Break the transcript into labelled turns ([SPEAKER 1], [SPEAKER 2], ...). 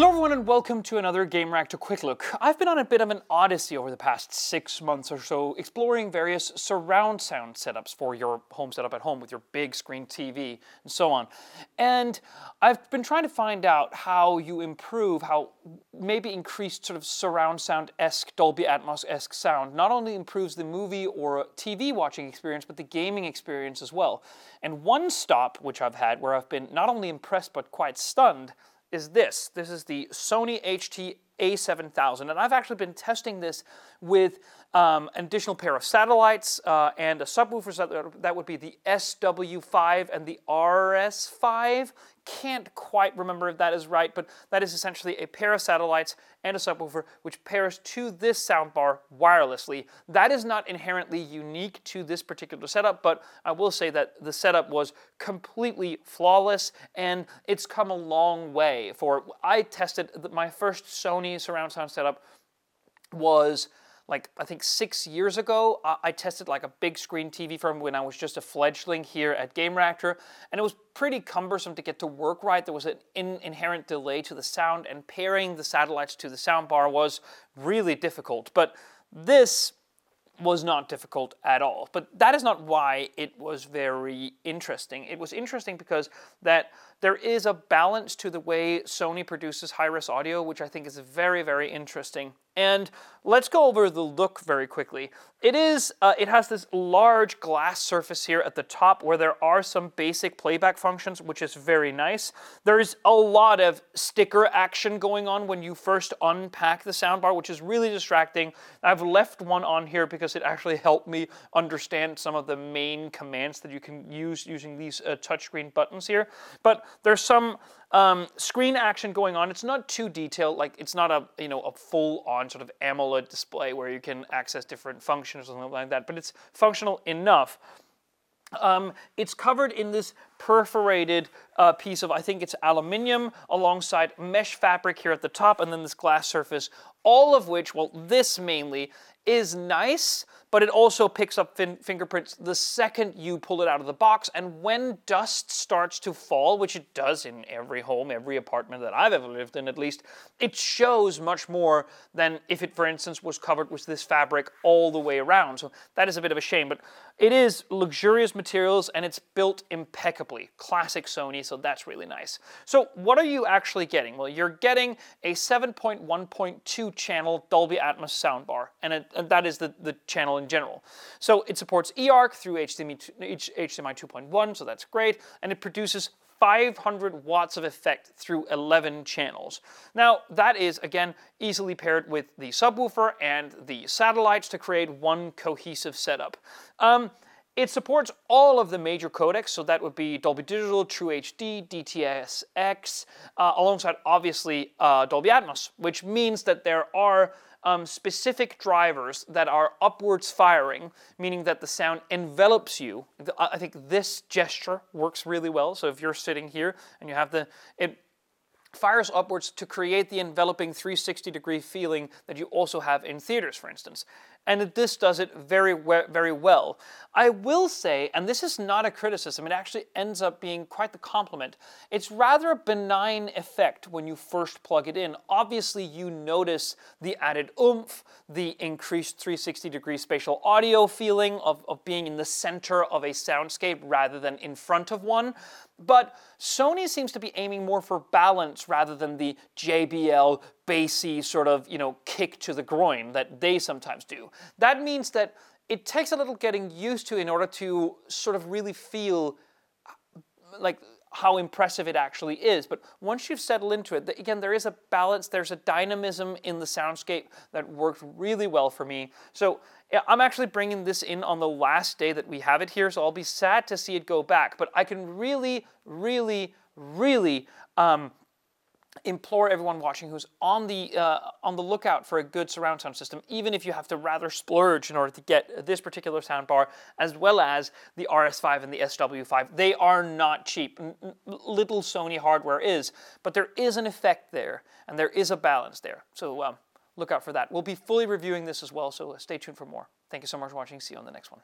[SPEAKER 1] Hello everyone and welcome to another Game Gamereactor Quick Look. I've been on a bit of an odyssey over the past six months or so, exploring various surround sound setups for your home setup at home with your big screen TV and so on. And I've been trying to find out how you improve, how maybe increased sort of surround sound-esque, Dolby Atmos-esque sound not only improves the movie or TV watching experience, but the gaming experience as well. And one stop which I've had where I've been not only impressed but quite stunned is this. This is the Sony HT A7000, and I've actually been testing this with um, an additional pair of satellites uh, and a subwoofer. That would be the SW5 and the RS5. Can't quite remember if that is right, but that is essentially a pair of satellites and a subwoofer which pairs to this soundbar wirelessly. That is not inherently unique to this particular setup, but I will say that the setup was completely flawless and it's come a long way. For I tested my first Sony surround sound setup was like I think six years ago, I tested like a big screen TV from when I was just a fledgling here at Gamereactor, and it was pretty cumbersome to get to work right. There was an in inherent delay to the sound, and pairing the satellites to the soundbar was really difficult. But this was not difficult at all. But that is not why it was very interesting. It was interesting because that there is a balance to the way Sony produces high-res audio, which I think is very, very interesting. And let's go over the look very quickly. It is, uh, it has this large glass surface here at the top where there are some basic playback functions, which is very nice. There's a lot of sticker action going on when you first unpack the soundbar, which is really distracting. I've left one on here because it actually helped me understand some of the main commands that you can use using these uh, touchscreen buttons here. But there's some um, screen action going on. It's not too detailed, like it's not a you know a full-on sort of AMOLED display where you can access different functions or something like that, but it's functional enough. Um, it's covered in this perforated uh, piece of, I think it's aluminium, alongside mesh fabric here at the top, and then this glass surface, all of which, well, this mainly, is nice, but it also picks up fin fingerprints the second you pull it out of the box. And when dust starts to fall, which it does in every home, every apartment that I've ever lived in at least, it shows much more than if it, for instance, was covered with this fabric all the way around. So that is a bit of a shame, but it is luxurious materials and it's built impeccably. Classic Sony, so that's really nice. So what are you actually getting? Well, you're getting a 7.1.2 channel Dolby Atmos soundbar, and, it, and that is the, the channel in general. So it supports eARC through HDMI, HDMI 2.1, so that's great, and it produces 500 watts of effect through 11 channels. Now, that is, again, easily paired with the subwoofer and the satellites to create one cohesive setup. Um, it supports all of the major codecs, so that would be Dolby Digital, True HD, DTS:X, uh, alongside obviously uh, Dolby Atmos, which means that there are um, specific drivers that are upwards firing, meaning that the sound envelops you. I think this gesture works really well. So if you're sitting here and you have the, it fires upwards to create the enveloping 360 degree feeling that you also have in theaters, for instance and this does it very, very well. I will say, and this is not a criticism, it actually ends up being quite the compliment. It's rather a benign effect when you first plug it in. Obviously, you notice the added oomph, the increased 360 degree spatial audio feeling of, of being in the center of a soundscape rather than in front of one. But Sony seems to be aiming more for balance rather than the JBL bassy sort of, you know, kick to the groin that they sometimes do. That means that it takes a little getting used to in order to sort of really feel like how impressive it actually is. But once you've settled into it, again, there is a balance, there's a dynamism in the soundscape that worked really well for me. So I'm actually bringing this in on the last day that we have it here, so I'll be sad to see it go back. But I can really, really, really um, implore everyone watching who's on the uh, on the lookout for a good surround sound system, even if you have to rather splurge in order to get this particular soundbar, as well as the RS5 and the SW5. They are not cheap. Little Sony hardware is, but there is an effect there, and there is a balance there. So um, look out for that. We'll be fully reviewing this as well, so stay tuned for more. Thank you so much for watching. See you on the next one.